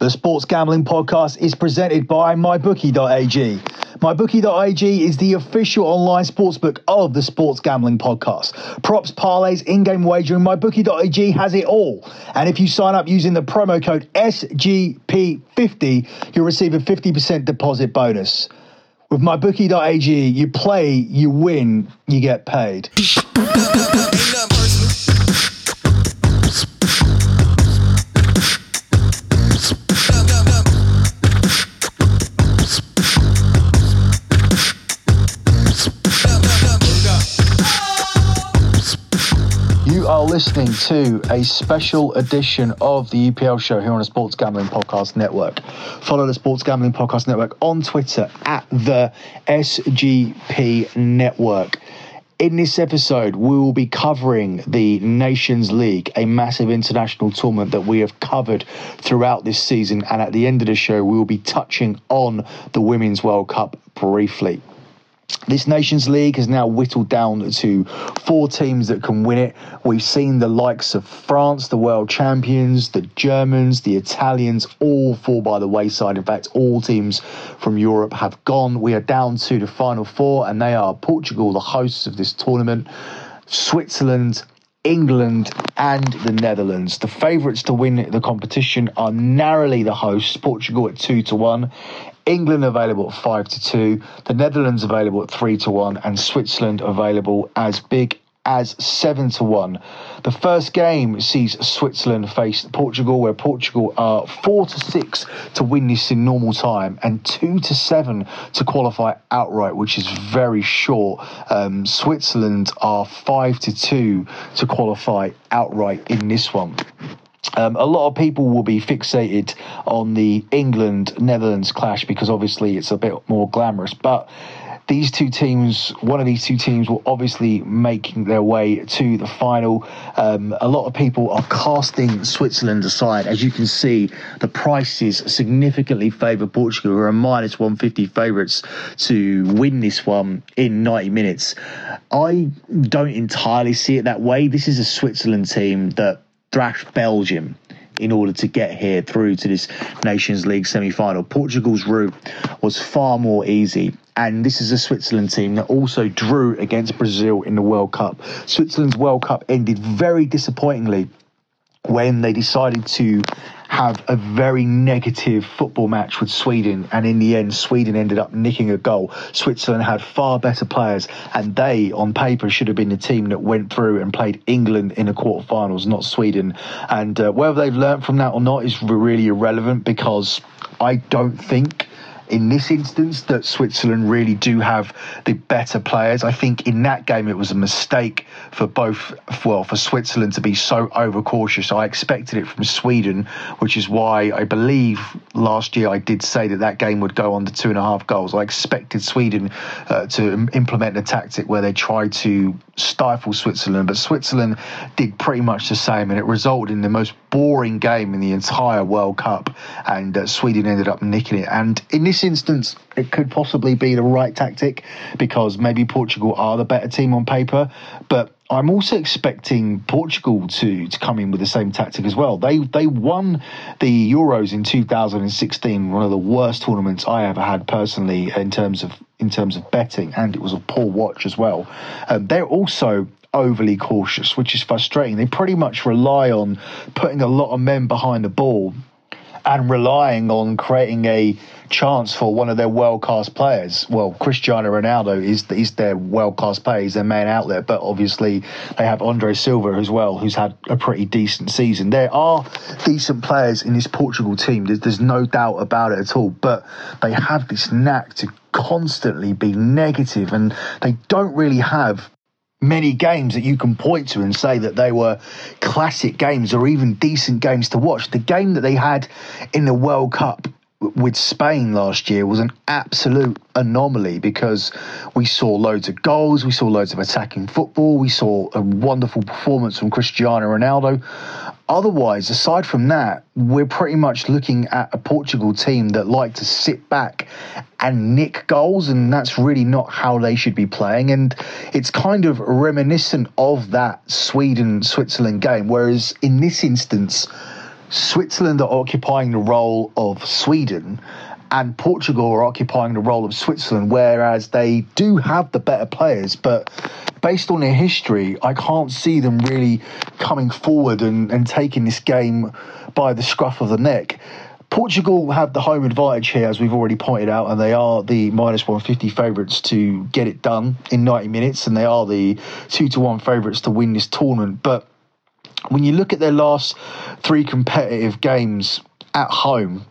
The Sports Gambling Podcast is presented by MyBookie.ag. MyBookie.ag is the official online sportsbook of the Sports Gambling Podcast. Props, parlays, in-game wagering, MyBookie.ag has it all. And if you sign up using the promo code SGP50, you'll receive a 50% deposit bonus. With MyBookie.ag, you play, you win, you get paid. Are listening to a special edition of the EPL show here on the Sports Gambling Podcast Network. Follow the Sports Gambling Podcast Network on Twitter at the SGP Network. In this episode, we will be covering the Nations League, a massive international tournament that we have covered throughout this season. And at the end of the show, we will be touching on the Women's World Cup briefly. This Nations League has now whittled down to four teams that can win it. We've seen the likes of France, the world champions, the Germans, the Italians, all fall by the wayside. In fact, all teams from Europe have gone. We are down to the final four, and they are Portugal, the hosts of this tournament, Switzerland, England and the Netherlands. The favourites to win the competition are narrowly the hosts, Portugal at two to one, England available at five to two, the Netherlands available at three to one, and Switzerland available as big as seven to one. The first game sees Switzerland face Portugal, where Portugal are four to six to win this in normal time, and two to seven to qualify outright, which is very short. Um, Switzerland are five to two to qualify outright in this one. Um, a lot of people will be fixated on the England Netherlands clash because obviously it's a bit more glamorous, but these two teams, one of these two teams will obviously making their way to the final. Um, a lot of people are casting Switzerland aside. As you can see, the prices significantly favour Portugal, who are minus 150 favourites to win this one in 90 minutes. I don't entirely see it that way. This is a Switzerland team that thrashed Belgium in order to get here through to this Nations League semi final. Portugal's route was far more easy. And this is a Switzerland team that also drew against Brazil in the World Cup. Switzerland's World Cup ended very disappointingly when they decided to have a very negative football match with Sweden, and in the end, Sweden ended up nicking a goal. Switzerland had far better players, and they, on paper, should have been the team that went through and played England in the quarterfinals, not Sweden. And uh, whether they've learned from that or not is really irrelevant because I don't think in this instance that Switzerland really do have the better players. I think in that game it was a mistake for both, well, for Switzerland to be so overcautious. I expected it from Sweden, which is why I believe last year I did say that that game would go on to two and a half goals. I expected Sweden uh, to implement a tactic where they tried to stifle Switzerland, but Switzerland did pretty much the same, and it resulted in the most boring game in the entire World Cup, and uh, Sweden ended up nicking it. And in this instance, it could possibly be the right tactic because maybe Portugal are the better team on paper, but I'm also expecting Portugal to, to come in with the same tactic as well. They they won the Euros in 2016, one of the worst tournaments I ever had personally in terms of in terms of betting, and it was a poor watch as well. Um, they're also overly cautious, which is frustrating. They pretty much rely on putting a lot of men behind the ball and relying on creating a chance for one of their world class players. Well, Cristiano Ronaldo is is their world class player, he's their main outlet, but obviously they have Andre Silva as well, who's had a pretty decent season. There are decent players in this Portugal team. There's, there's no doubt about it at all, but they have this knack to constantly be negative and they don't really have many games that you can point to and say that they were classic games or even decent games to watch. The game that they had in the World Cup with Spain last year was an absolute anomaly because we saw loads of goals, we saw loads of attacking football, we saw a wonderful performance from Cristiano Ronaldo. Otherwise, aside from that, we're pretty much looking at a Portugal team that like to sit back and nick goals, and that's really not how they should be playing. And it's kind of reminiscent of that Sweden Switzerland game, whereas in this instance, Switzerland are occupying the role of Sweden and Portugal are occupying the role of Switzerland, whereas they do have the better players, but based on their history, I can't see them really coming forward and, and taking this game by the scruff of the neck. Portugal have the home advantage here, as we've already pointed out, and they are the minus 150 favourites to get it done in 90 minutes, and they are the 2 to 1 favourites to win this tournament. But when you look at their last three competitive games at home,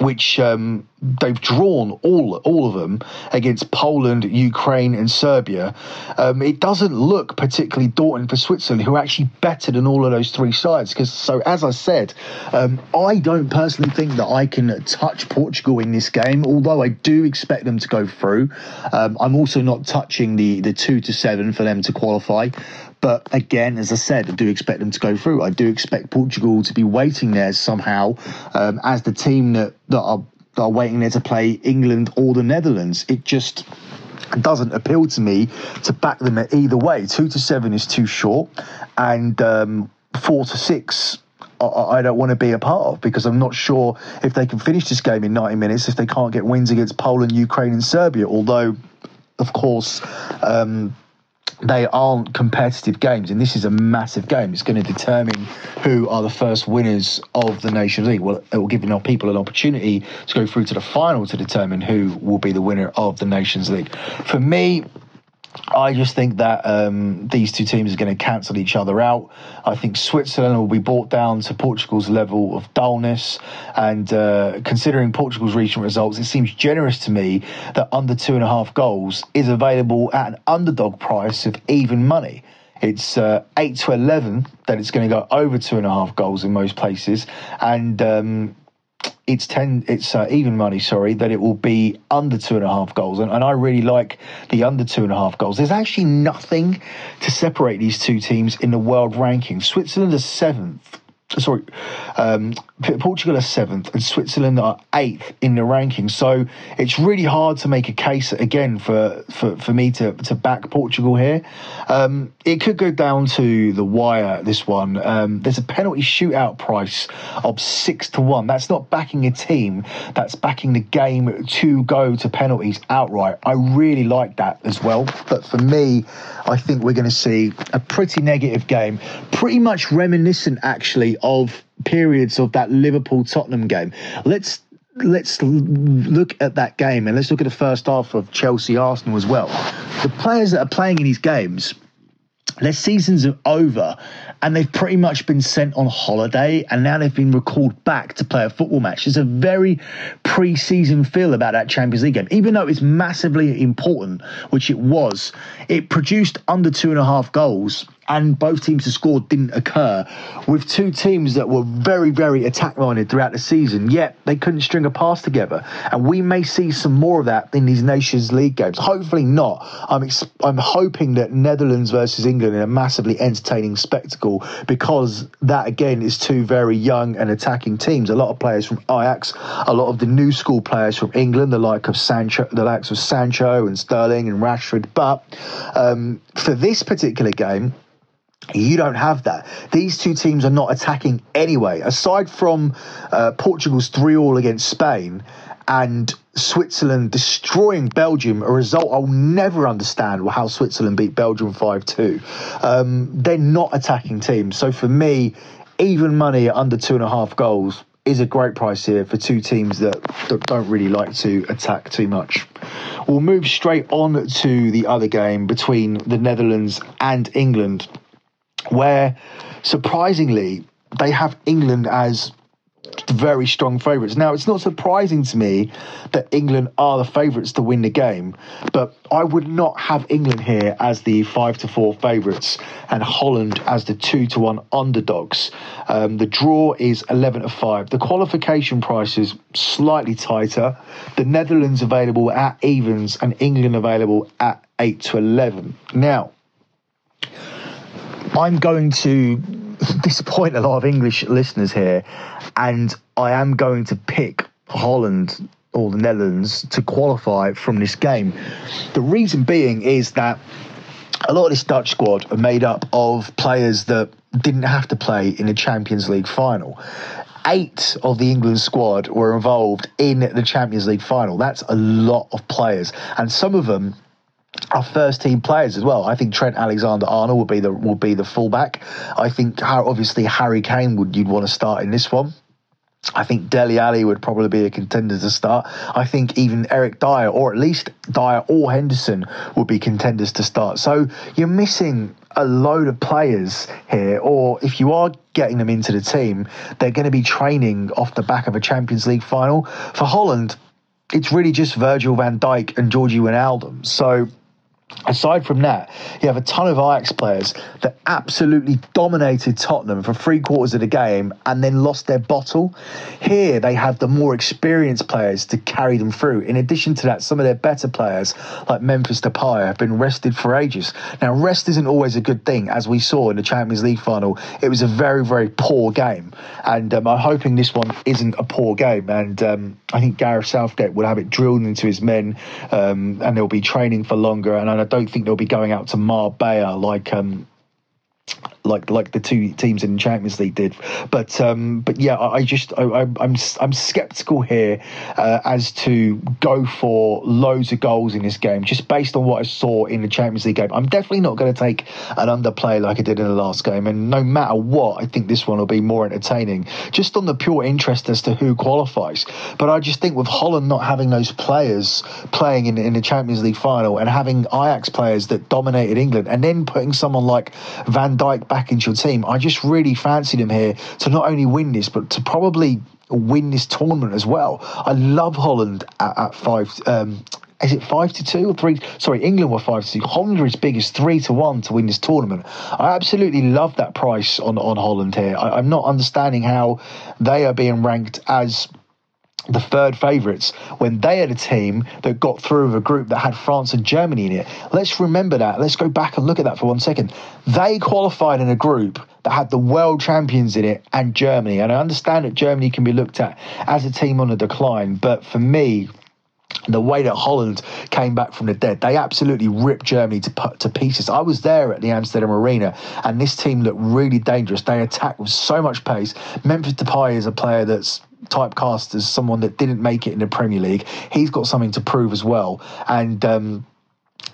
which um, they've drawn all all of them against Poland, Ukraine, and Serbia. Um, it doesn't look particularly daunting for Switzerland, who are actually better than all of those three sides. Because so, as I said, um, I don't personally think that I can touch Portugal in this game, although I do expect them to go through. Um, I'm also not touching the the two to seven for them to qualify. But again, as I said, I do expect them to go through. I do expect Portugal to be waiting there somehow um, as the team that, that are, that are waiting there to play England or the Netherlands. It just doesn't appeal to me to back them either way. Two to seven is too short, and um, four to six I don't want to be a part of because I'm not sure if they can finish this game in 90 minutes if they can't get wins against Poland, Ukraine, and Serbia. Although, of course, um, they aren't competitive games, and this is a massive game. It's going to determine who are the first winners of the Nations League. Well, it will give our people an opportunity to go through to the final to determine who will be the winner of the Nations League. For me, I just think that um, these two teams are going to cancel each other out. I think Switzerland will be brought down to Portugal's level of dullness. And uh, considering Portugal's recent results, it seems generous to me that under two and a half goals is available at an underdog price of even money. It's uh, 8 to 11 that it's going to go over two and a half goals in most places. And um, it's ten it's uh, even money sorry that it will be under two and a half goals. And, and i really like the under two and a half goals. There's actually nothing to separate these two teams in the world ranking. Switzerland is seventh sorry, um, Portugal are seventh and Switzerland are eighth in the ranking. So it's really hard to make a case again for for, for me to, to back Portugal here. Um, it could go down to the wire. This one, um, there's a penalty shootout price of six to one. That's not backing a team. That's backing the game to go to penalties outright. I really like that as well. But for me, I think we're going to see a pretty negative game, pretty much reminiscent actually of periods of that Liverpool Tottenham game. Let's let's look at that game and let's look at the first half of Chelsea Arsenal as well. The players that are playing in these games, their seasons are over and they've pretty much been sent on holiday and now they've been recalled back to play a football match. There's a very pre season feel about that Champions League game. Even though it's massively important, which it was, it produced under two and a half goals and both teams to score didn't occur with two teams that were very, very attack minded throughout the season, yet they couldn't string a pass together. And we may see some more of that in these Nations League games. Hopefully not. I'm, ex- I'm hoping that Netherlands versus England in a massively entertaining spectacle because that, again, is two very young and attacking teams. A lot of players from Ajax, a lot of the new school players from England, the like of Sancho, the likes of Sancho and Sterling and Rashford. But um, for this particular game, you don't have that. These two teams are not attacking anyway. Aside from uh, Portugal's 3 all against Spain and Switzerland destroying Belgium, a result I'll never understand how Switzerland beat Belgium 5 2. Um, they're not attacking teams. So for me, even money at under two and a half goals is a great price here for two teams that, that don't really like to attack too much. We'll move straight on to the other game between the Netherlands and England where surprisingly they have England as very strong favourites. Now, it's not surprising to me that England are the favourites to win the game, but I would not have England here as the five to four favourites and Holland as the two to one underdogs. Um, the draw is eleven to five. The qualification price is slightly tighter. The Netherlands available at evens and England available at eight to eleven. Now, I'm going to disappoint a lot of English listeners here, and I am going to pick Holland or the Netherlands to qualify from this game. The reason being is that a lot of this Dutch squad are made up of players that didn't have to play in a Champions League final. Eight of the England squad were involved in the Champions League final. That's a lot of players, and some of them our first team players as well. I think Trent Alexander Arnold will be the will be the fullback. I think obviously Harry Kane would you'd want to start in this one. I think Dele Alli would probably be a contender to start. I think even Eric Dier, or at least Dier or Henderson, would be contenders to start. So you're missing a load of players here, or if you are getting them into the team, they're going to be training off the back of a Champions League final. For Holland, it's really just Virgil van Dijk and Georgie Wijnaldum. So Aside from that, you have a ton of Ajax players that absolutely dominated Tottenham for three quarters of the game and then lost their bottle. Here, they have the more experienced players to carry them through. In addition to that, some of their better players, like Memphis Depay, have been rested for ages. Now, rest isn't always a good thing, as we saw in the Champions League final. It was a very, very poor game, and um, I'm hoping this one isn't a poor game. And um, I think Gareth Southgate will have it drilled into his men, um, and they'll be training for longer. And I don't think they'll be going out to Marbella like um, like like the two teams in Champions League did. But um, but yeah, I, I just I, am I'm I'm skeptical here uh, as to go for loads of goals in this game just based on what I saw in the Champions League game. I'm definitely not going to take an underplay like I did in the last game, and no matter what, I think this one will be more entertaining just on the pure interest as to who qualifies. But I just think with Holland not having those players playing in in the Champions League final and having Ajax players that dominated England, and then putting someone like Van Dijk back into your team. I just really fancied him here to not only win this, but to probably win this tournament as well. I love Holland at, at five. Um, is it five to two or three? Sorry, England were five to two. Holland as big as three to one to win this tournament. I absolutely love that price on on Holland here. I, I'm not understanding how they are being ranked as the third favourites when they had a team that got through with a group that had France and Germany in it. Let's remember that. Let's go back and look at that for one second. They qualified in a group that had the world champions in it and Germany. And I understand that Germany can be looked at as a team on a decline, but for me, the way that Holland came back from the dead, they absolutely ripped Germany to to pieces. I was there at the Amsterdam Arena, and this team looked really dangerous. They attacked with so much pace. Memphis Depay is a player that's typecast as someone that didn't make it in the Premier League. He's got something to prove as well, and. Um,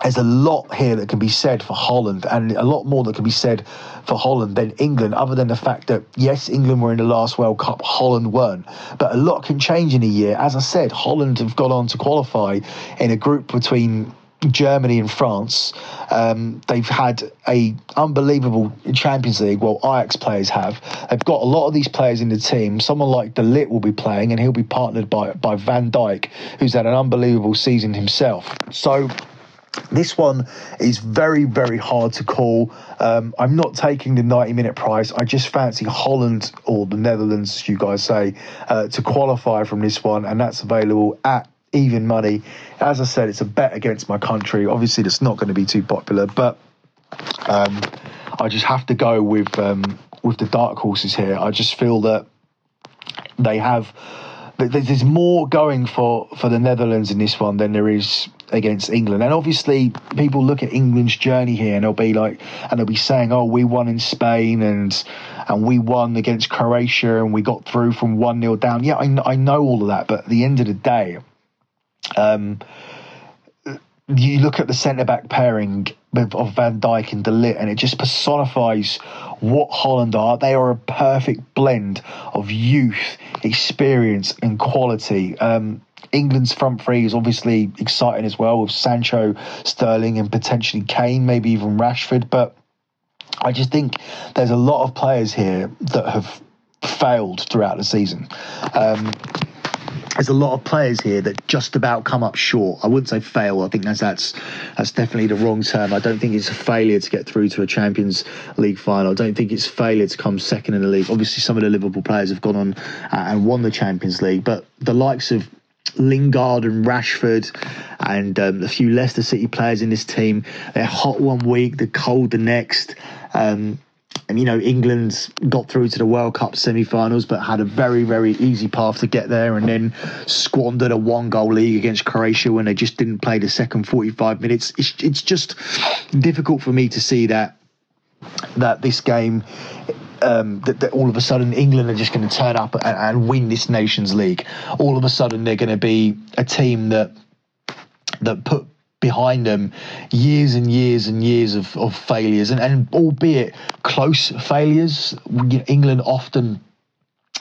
there's a lot here that can be said for Holland, and a lot more that can be said for Holland than England, other than the fact that, yes, England were in the last World Cup, Holland weren't. But a lot can change in a year. As I said, Holland have gone on to qualify in a group between Germany and France. Um, they've had a unbelievable Champions League. Well, Ajax players have. They've got a lot of these players in the team. Someone like De Ligt will be playing, and he'll be partnered by by Van Dijk, who's had an unbelievable season himself. So. This one is very, very hard to call. Um, I'm not taking the 90 minute price. I just fancy Holland or the Netherlands, you guys say, uh, to qualify from this one, and that's available at even money. As I said, it's a bet against my country. Obviously, it's not going to be too popular, but um, I just have to go with um, with the dark horses here. I just feel that they have there's more going for for the Netherlands in this one than there is against England. And obviously, people look at England's journey here, and they'll be like, and they'll be saying, "Oh, we won in Spain, and and we won against Croatia, and we got through from one 0 down." Yeah, I, I know all of that, but at the end of the day, um, you look at the centre back pairing of Van Dijk and De Ligt, and it just personifies what Holland are. They are a perfect blend of youth, experience, and quality. Um, England's front three is obviously exciting as well with Sancho, Sterling, and potentially Kane, maybe even Rashford. But I just think there's a lot of players here that have failed throughout the season. Um, there's a lot of players here that just about come up short. I wouldn't say fail. I think that's that's that's definitely the wrong term. I don't think it's a failure to get through to a Champions League final. I don't think it's failure to come second in the league. Obviously, some of the Liverpool players have gone on uh, and won the Champions League, but the likes of Lingard and Rashford and um, a few Leicester City players in this team, they're hot one week, they're cold the next. Um, you know England got through to the World Cup semi-finals, but had a very very easy path to get there, and then squandered a one-goal league against Croatia when they just didn't play the second 45 minutes. It's it's just difficult for me to see that that this game um, that, that, all of a sudden England are just going to turn up and, and, win this Nations League. All of a sudden they're going to be a team that that put behind them years and years and years of, of failures, and, and albeit close failures. England often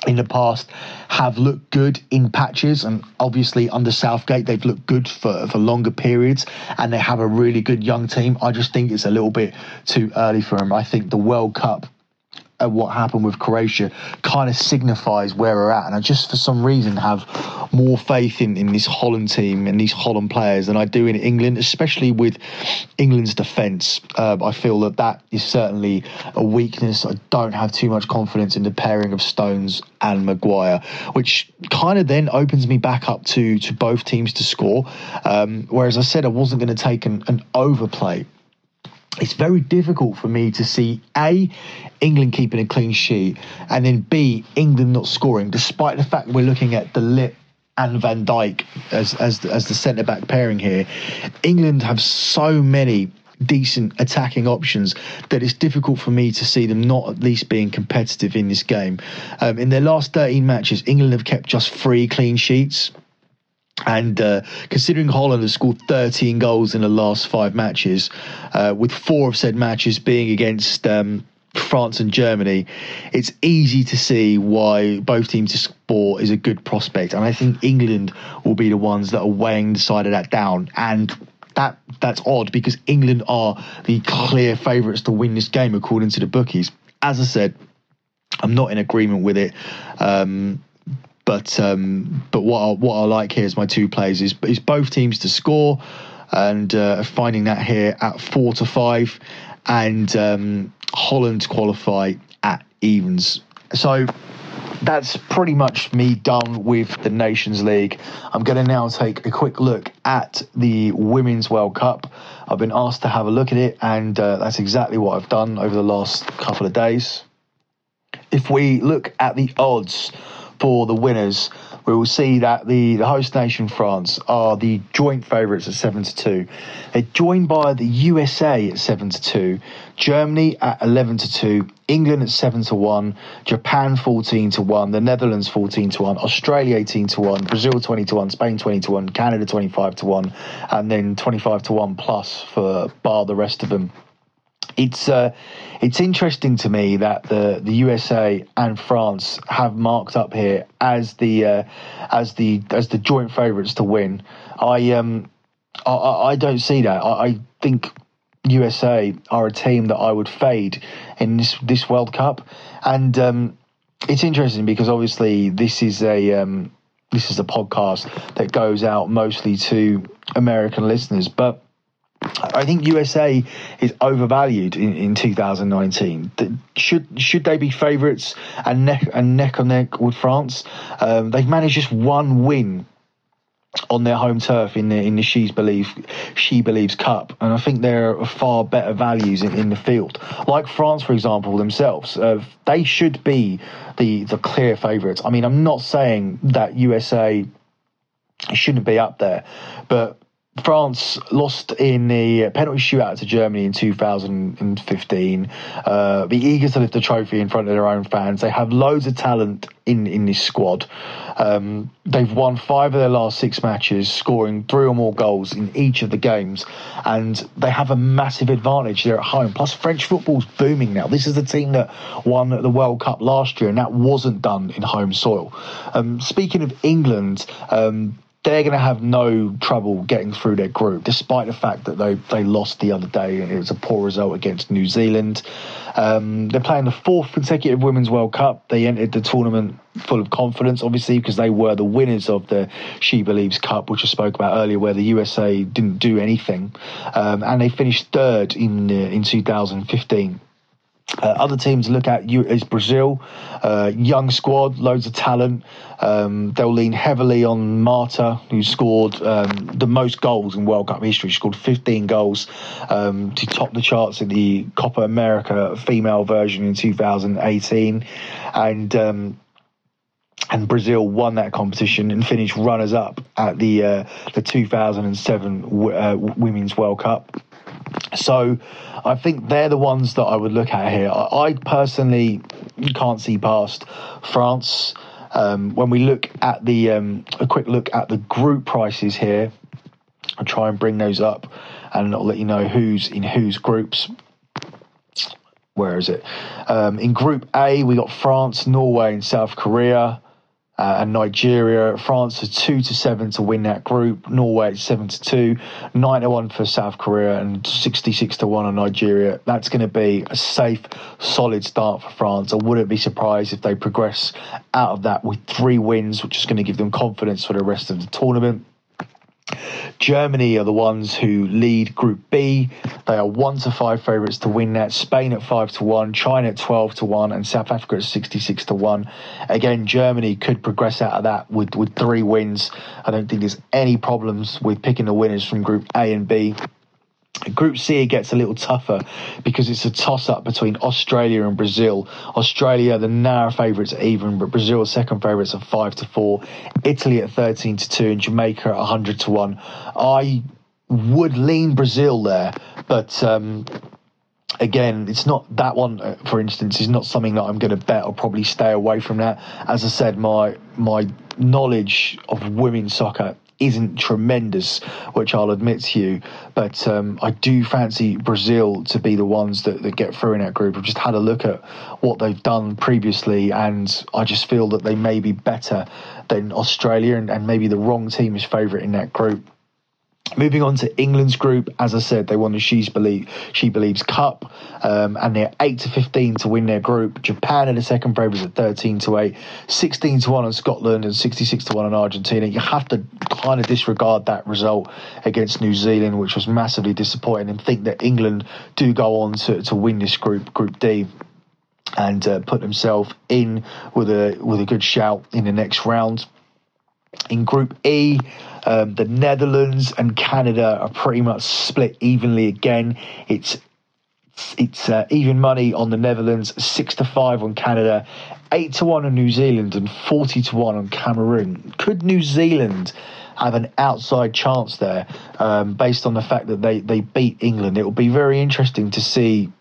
in the past have looked good in patches and obviously under Southgate they've looked good for, for longer periods and they have a really good young team. I just think it's a little bit too early for them. I think the World Cup what happened with Croatia kind of signifies where we're at. And I just, for some reason, have more faith in, in this Holland team and these Holland players than I do in England, especially with England's defence. Uh, I feel that that is certainly a weakness. I don't have too much confidence in the pairing of Stones and Maguire, which kind of then opens me back up to, to both teams to score. Um, whereas I said I wasn't going to take an, an overplay it's very difficult for me to see A, England keeping a clean sheet, and then B, England not scoring, despite the fact we're looking at De Ligt and Van Dijk as, as, as the centre back pairing here. England have so many decent attacking options that it's difficult for me to see them not at least being competitive in this game. Um, in their last 13 matches, England have kept just three clean sheets. And uh, considering Holland has scored 13 goals in the last five matches, uh, with four of said matches being against um, France and Germany, it's easy to see why both teams to score is a good prospect. And I think England will be the ones that are weighing the side of that down. And that that's odd because England are the clear favourites to win this game according to the bookies. As I said, I'm not in agreement with it. Um, but um, but what I, what I like here is my two plays is is both teams to score, and uh, finding that here at four to five, and um, Holland qualify at evens. So that's pretty much me done with the Nations League. I'm going to now take a quick look at the Women's World Cup. I've been asked to have a look at it, and uh, that's exactly what I've done over the last couple of days. If we look at the odds for the winners, we will see that the, the host nation France are the joint favourites at seven to two. They're joined by the USA at seven to two, Germany at eleven to two, England at seven to one, Japan fourteen to one, the Netherlands fourteen to one, Australia eighteen to one, Brazil twenty to one, Spain twenty to one, Canada twenty five to one, and then twenty five to one plus for bar the rest of them it's uh, it's interesting to me that the the USA and France have marked up here as the uh, as the as the joint favourites to win. I um I, I don't see that. I, I, think USA are a team that I would fade in this this World Cup, and um, it's interesting because obviously this is a um, this is a podcast that goes out mostly to American listeners, but I think USA is overvalued in, in 2019. Should should they be favourites and neck and neck on neck with France? Um, they've managed just one win on their home turf in the in the She's Believe She Believes Cup, and I think there are far better values in, in the field. Like France, for example, themselves, uh, they should be the the clear favourites. I mean, I'm not saying that USA shouldn't be up there, but France lost in the penalty shootout to Germany in 2015. Uh, be eager to lift the trophy in front of their own fans. They have loads of talent in, in this squad. Um, they've won five of their last six matches, scoring three or more goals in each of the games, and they have a massive advantage. They're at home. Plus, French football's booming now. This is the team that won the World Cup last year, and that wasn't done in home soil. Um, speaking of England, um, they're going to have no trouble getting through their group, despite the fact that they, they lost the other day and it was a poor result against New Zealand. Um, they're playing the fourth consecutive Women's World Cup. They entered the tournament full of confidence, obviously, because they were the winners of the She Believes Cup, which I spoke about earlier, where the USA didn't do anything. Um, and they finished third in, uh, in 2015. Uh, other teams to look at is Brazil, uh, young squad, loads of talent. Um, they'll lean heavily on Marta, who scored um, the most goals in World Cup history. She scored 15 goals um, to top the charts in the Copa America female version in 2018, and um, and Brazil won that competition and finished runners up at the uh, the 2007 w- uh, Women's World Cup. So I think they're the ones that I would look at here. I, I personally can't see past France. Um, when we look at the um, a quick look at the group prices here, I'll try and bring those up, and I'll let you know who's in whose groups. Where is it? Um, in Group A, we got France, Norway, and South Korea uh, and Nigeria. France are two to seven to win that group. Norway seven to two, nine to one for South Korea, and sixty six to one on Nigeria. That's going to be a safe, solid start for France. I wouldn't be surprised if they progress out of that with three wins, which is going to give them confidence for the rest of the tournament. Germany are the ones who lead Group B. They are one to five favourites to win that. Spain at five to one, China at twelve to one, and South Africa at sixty-six to one. Again, Germany could progress out of that with with three wins. I don't think there's any problems with picking the winners from Group A and B. Group C gets a little tougher because it's a toss up between Australia and Brazil. Australia, the narrow favourites even, but Brazil, second favourites are 5 to 4. Italy at 13 to 2, and Jamaica at 100 to 1. I would lean Brazil there, but. Um, again, it's not that one, uh, for instance, is not something that I'm going to bet. I'll probably stay away from that. As I said, my my knowledge of women's soccer isn't tremendous, which I'll admit to you. But um, I do fancy Brazil to be the ones that, that get through in that group. I've just had a look at what they've done previously, and I just feel that they may be better than Australia, and, and maybe the wrong team is favourite in that group. Moving on to England's group, as I said, they won the She's Believe, She Believes Cup, um, and they're 8 to 15 to win their group. Japan are the second favourites at 13 to 8, 16 to 1 on Scotland, and 66 to 1 on Argentina. You have to kind of disregard that result against New Zealand, which was massively disappointing, and think that England do go on to, to win this group, Group D and uh, put themselves in with a with a good shout in the next round. In Group E, um, the Netherlands and Canada are pretty much split evenly again. It's it's uh, even money on the Netherlands, six to five on Canada, eight to one on New Zealand, and forty to one on Cameroon. Could New Zealand have an outside chance there, um, based on the fact that they they beat England? It will be very interesting to see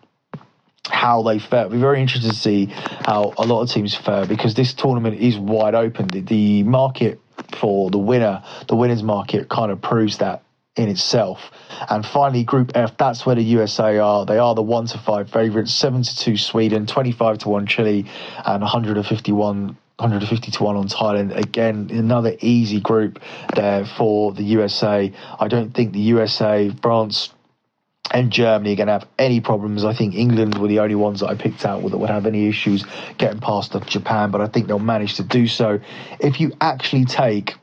how they fare. It'll be very interesting to see how a lot of teams fare because this tournament is wide open. The, the market for the winner, the winners market kind of proves that in itself. And finally, Group F, that's where the USA are. They are the one to five favourites, seven to two Sweden, twenty five to one Chile, and one hundred and fifty one. 150 to 1 on Thailand. Again, another easy group there for the USA. I don't think the USA, France, and Germany are going to have any problems. I think England were the only ones that I picked out that would have any issues getting past Japan, but I think they'll manage to do so. If you actually take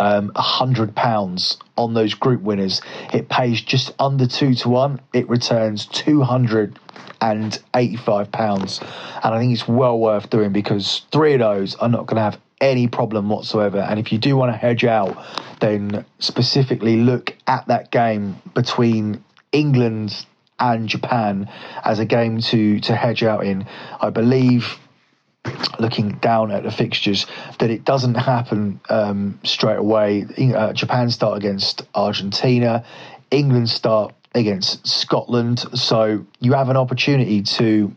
um, a hundred pounds on those group winners, it pays just under two to one. It returns two hundred and eighty-five pounds, and I think it's well worth doing because three of those are not going to have any problem whatsoever. And if you do want to hedge out, then specifically look at that game between England and Japan as a game to to hedge out in. I believe looking down at the fixtures that it doesn't happen um, straight away. Uh, Japan start against Argentina, England start against Scotland, so you have an opportunity to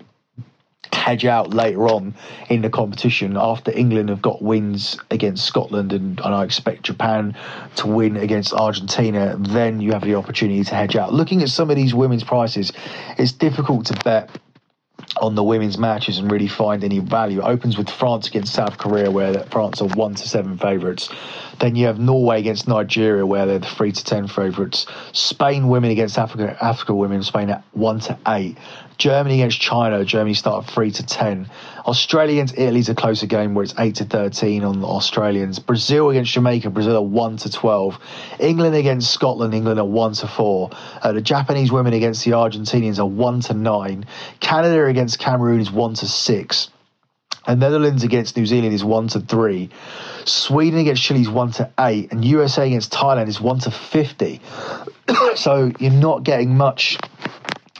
hedge out later on in the competition after England have got wins against Scotland and, and I expect Japan to win against Argentina, then you have the opportunity to hedge out. Looking at some of these women's prices, it's difficult to bet on the women's matches and really find any value. It opens with France against South Korea, where France are one to seven favourites. Then you have Norway against Nigeria, where they're the three to ten favourites. Spain women against Africa, Africa women, Spain at one to eight. Germany against China, Germany start three to ten. Australia against Italy's a closer game where it's eight to thirteen on the Australians. Brazil against Jamaica, Brazil are one to twelve. England against Scotland, England are one to four. Uh, the Japanese women against the Argentinians are one to nine. Canada against Cameroon is one to six. And Netherlands against New Zealand is one to three. Sweden against Chile is one to eight, and USA against Thailand is one to fifty. so you're not getting much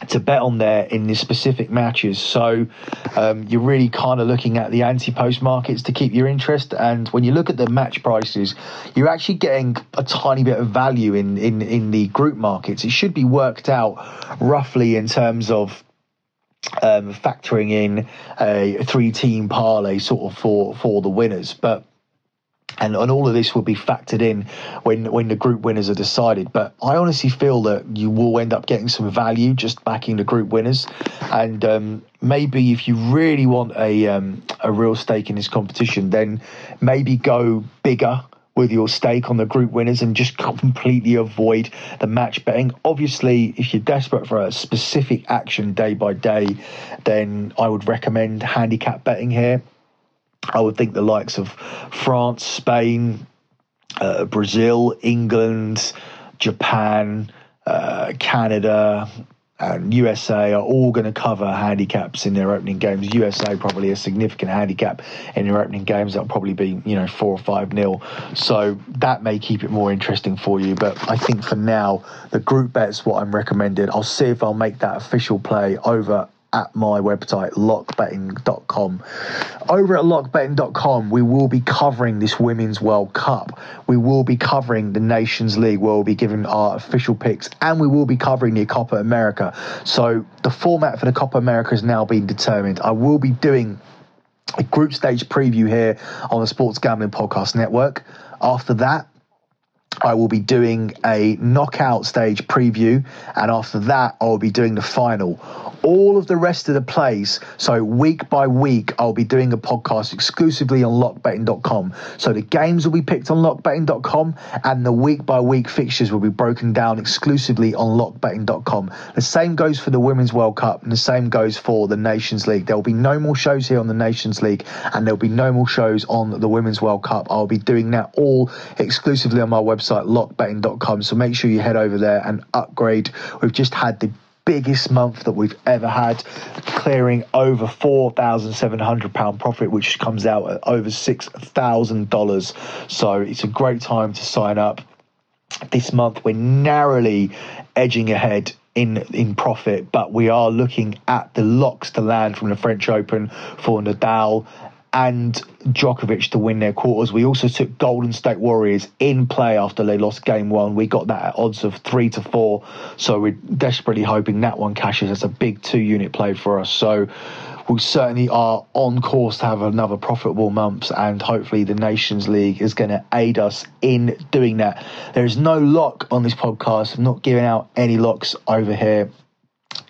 to bet on there in the specific matches. So um, you're really kind of looking at the anti-post markets to keep your interest. And when you look at the match prices, you're actually getting a tiny bit of value in in in the group markets. It should be worked out roughly in terms of. Um, factoring in a three-team parlay sort of for for the winners, but and, and all of this will be factored in when when the group winners are decided. But I honestly feel that you will end up getting some value just backing the group winners, and um, maybe if you really want a um, a real stake in this competition, then maybe go bigger with your stake on the group winners and just completely avoid the match betting. Obviously, if you're desperate for a specific action day by day, then I would recommend handicap betting here. I would think the likes of France, Spain, uh, Brazil, England, Japan, uh, Canada, and USA are all going to cover handicaps in their opening games. USA probably a significant handicap in their opening games. That'll probably be you know four or five nil. So that may keep it more interesting for you. But I think for now, the group bet's what I'm recommending. I'll see if I'll make that official play over at my website, lockbetting.com. Over at lockbetting.com, we will be covering this Women's World Cup. We will be covering the Nations League, where we'll be giving our official picks, and we will be covering the Copa America. So the format for the Copa America has now been determined. I will be doing a group stage preview here on the Sports Gambling Podcast Network. After that, I will be doing a knockout stage preview, and after that, I will be doing the final. All of the rest of the plays, so week by week, I'll be doing a podcast exclusively on lockbetting.com. So the games will be picked on lockbetting.com, and the week by week fixtures will be broken down exclusively on lockbetting.com. The same goes for the Women's World Cup, and the same goes for the Nations League. There will be no more shows here on the Nations League, and there will be no more shows on the Women's World Cup. I'll be doing that all exclusively on my website website, lockbetting.com. So make sure you head over there and upgrade. We've just had the biggest month that we've ever had, clearing over £4,700 profit, which comes out at over $6,000. So it's a great time to sign up. This month, we're narrowly edging ahead in in profit, but we are looking at the locks to land from the French Open for Nadal and Djokovic to win their quarters. We also took Golden State Warriors in play after they lost game one. We got that at odds of three to four. So we're desperately hoping that one cashes. It's a big two unit play for us. So we certainly are on course to have another profitable month, and hopefully the Nations League is going to aid us in doing that. There is no lock on this podcast. I'm not giving out any locks over here.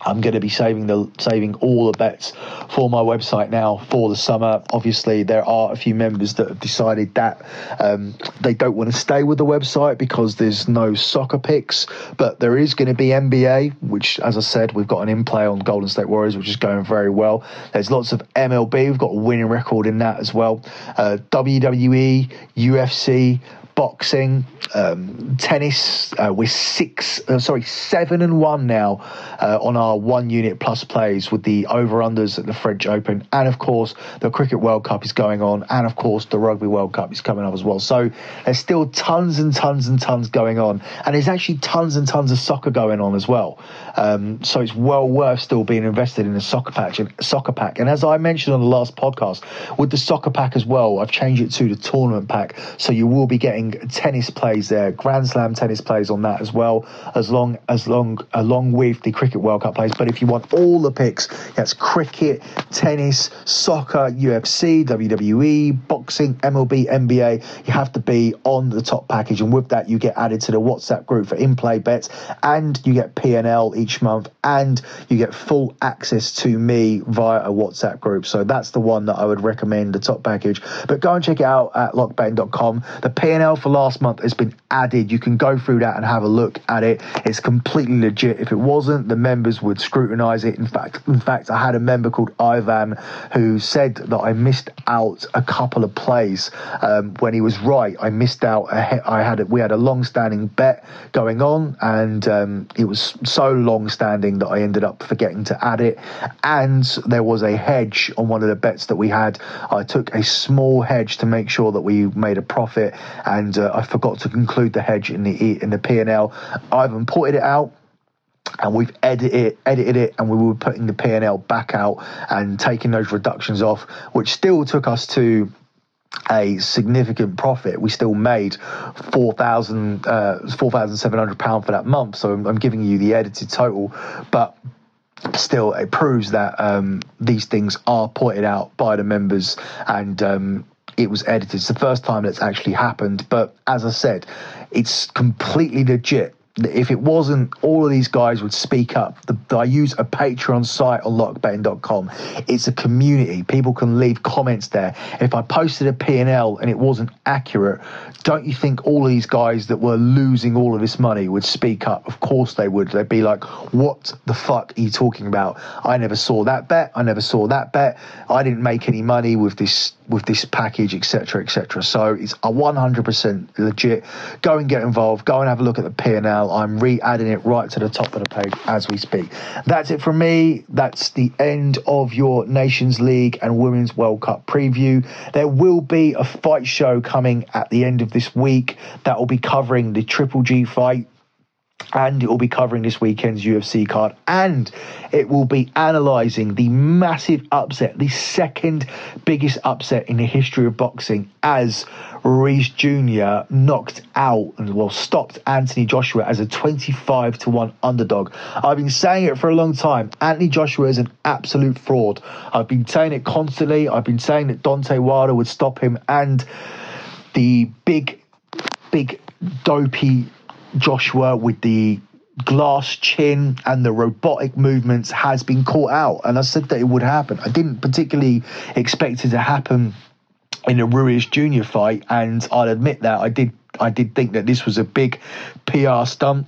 I'm going to be saving the saving all the bets for my website now for the summer. Obviously, there are a few members that have decided that um, they don't want to stay with the website because there's no soccer picks, but there is going to be NBA, which, as I said, we've got an in play on Golden State Warriors, which is going very well. There's lots of MLB. We've got a winning record in that as well. Uh, WWE, UFC, boxing, um, tennis. Uh, we're six, uh, sorry, seven and one now uh, on our one unit plus plays with the over unders at the French Open, and of course the Cricket World Cup is going on, and of course the Rugby World Cup is coming up as well. So there's still tons and tons and tons going on, and there's actually tons and tons of soccer going on as well. Um, so it's well worth still being invested in a soccer patch and soccer pack. And as I mentioned on the last podcast, with the soccer pack as well, I've changed it to the tournament pack, so you will be getting tennis plays there, Grand Slam tennis plays on that as well, as long as long along with the Cricket World Cup plays. But if you want all the picks, that's cricket, tennis, soccer, UFC, WWE, boxing, MLB, NBA. You have to be on the top package, and with that, you get added to the WhatsApp group for in-play bets, and you get P&L each month, and you get full access to me via a WhatsApp group. So that's the one that I would recommend, the top package. But go and check it out at lockbetting.com. The P&L for last month has been added. You can go through that and have a look at it. It's completely legit. If it wasn't, the members would scrutinize it. In fact, in fact, I had a member called Ivan who said that I missed out a couple of plays um, when he was right. I missed out. I had we had a long-standing bet going on, and um, it was so long-standing that I ended up forgetting to add it. And there was a hedge on one of the bets that we had. I took a small hedge to make sure that we made a profit, and uh, I forgot to include the hedge in the in the P and L. I've imported it out and we've edited edited it, and we were putting the P and L back out and taking those reductions off, which still took us to a significant profit. We still made four thousand uh, four thousand seven hundred pound for that month. So I'm, I'm, giving you the edited total, but still it proves that um, these things are pointed out by the members and. Um, it was edited. It's the first time that's actually happened, but as I said, it's completely legit if it wasn't, all of these guys would speak up. The, I use a Patreon site on lockbetting.com. It's a community. People can leave comments there. If I posted a P&L and it wasn't accurate, don't you think all of these guys that were losing all of this money would speak up? Of course they would. They'd be like, what the fuck are you talking about? I never saw that bet. I never saw that bet. I didn't make any money with this with this package, etc., etc. So it's a 100% legit. Go and get involved. Go and have a look at the P&L. I'm re-adding it right to the top of the page as we speak. That's it from me. That's the end of your Nations League and Women's World Cup preview. There will be a fight show coming at the end of this week that will be covering the Triple G fight and it will be covering this weekend's UFC card, and it will be analysing the massive upset, the second biggest upset in the history of boxing, as Ruiz Jr. knocked out and well stopped Anthony Joshua as a 25 to 1 underdog. I've been saying it for a long time. Anthony Joshua is an absolute fraud. I've been saying it constantly. I've been saying that Deontay Wilder would stop him, and the big, big, dopey Joshua with the glass chin and the robotic movements has been caught out. And I said that it would happen. I didn't particularly expect it to happen in a Ruiz Jr. fight, and I'll admit that I did. I did think that this was a big PR stunt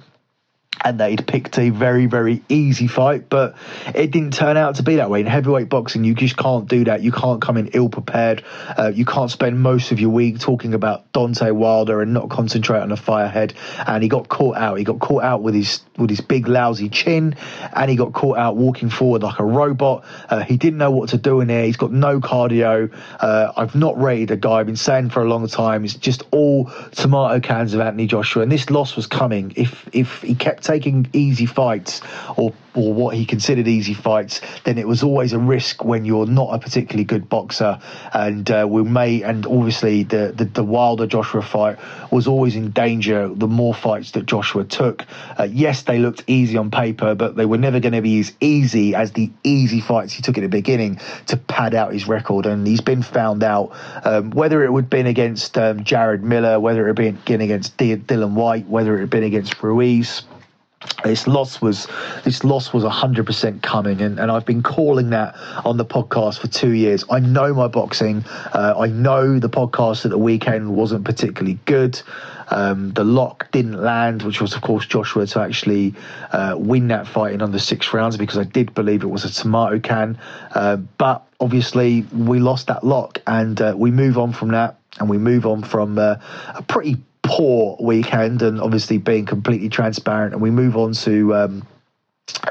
and they'd picked a very, very easy fight, but it didn't turn out to be that way. In heavyweight boxing, you just can't do that. You can't come in ill prepared. Uh, you can't spend most of your week talking about Deontay Wilder and not concentrate on the firehead. And he got caught out. He got caught out with his with his big lousy chin, and he got caught out walking forward like a robot. Uh, he didn't know what to do in there. He's got no cardio. Uh, I've not rated a guy. I've been saying for a long time. It's just all tomato cans of Anthony Joshua, and this loss was coming. If if he kept taking easy fights or or what he considered easy fights, then it was always a risk when you're not a particularly good boxer. And uh, we may, and obviously the, the, the Wilder Joshua fight was always in danger. The more fights that Joshua took, uh, yes, they looked easy on paper, but they were never going to be as easy as the easy fights he took at the beginning to pad out his record. And he's been found out. Um, whether it would have been against um, Jarrell Miller, whether it had been against Dillian Whyte, whether it had been against Ruiz this loss was this loss was 100% coming and, and i've been calling that on the podcast for two years. I know my boxing. Uh, i know the podcast at the weekend wasn't particularly good. Um, the lock didn't land which was of course joshua to actually uh, win that fight in under six rounds because i did believe it was a tomato can. Uh, but obviously we lost that lock and uh, we move on from that and we move on from uh, a pretty poor weekend and obviously being completely transparent. And we move on to um,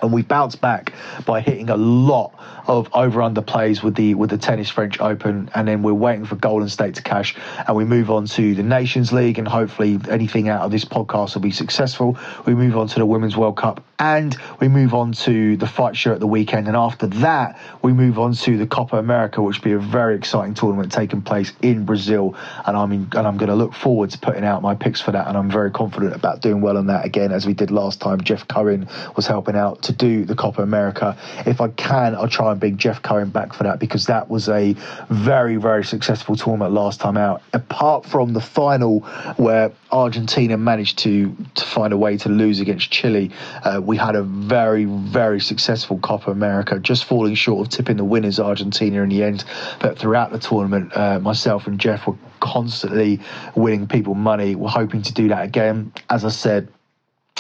and we bounced back by hitting a lot of over under plays with the with the tennis French Open, and then we're waiting for Golden State to cash, and we move on to the Nations League, and hopefully anything out of this podcast will be successful. We move on to the Women's World Cup, and we move on to the fight show at the weekend, and after that we move on to the Copa America, which will be a very exciting tournament taking place in Brazil, and I'm in, and I'm going to look forward to putting out my picks for that, and I'm very confident about doing well on that again as we did last time. Jeff Cohen was helping out out to do the Copa America. If I can, I'll try and bring Jeff Cohen back for that because that was a very, very successful tournament last time out. Apart from the final where Argentina managed to, to find a way to lose against Chile, uh, we had a very, very successful Copa America, just falling short of tipping the winners, Argentina, in the end. But throughout the tournament, uh, myself and Jeff were constantly winning people money. We're hoping to do that again. As I said,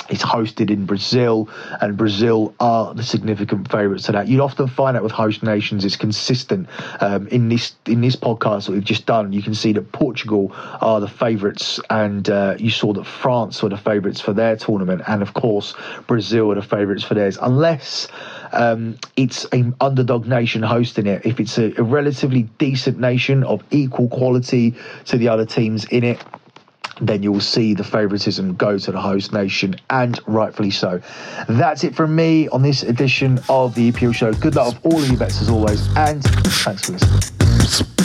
it's hosted in Brazil, and Brazil are the significant favourites to that. You'd often find out with host nations it's consistent. Um, in this in this podcast that we've just done, you can see that Portugal are the favourites, and uh, you saw that France were the favourites for their tournament, and of course Brazil are the favourites for theirs, unless. Um, it's an underdog nation hosting it. If it's a, a relatively decent nation of equal quality to the other teams in it, then you'll see the favouritism go to the host nation, and rightfully so. That's it from me on this edition of the EPL show. Good luck with all of you bets as always, and thanks for listening.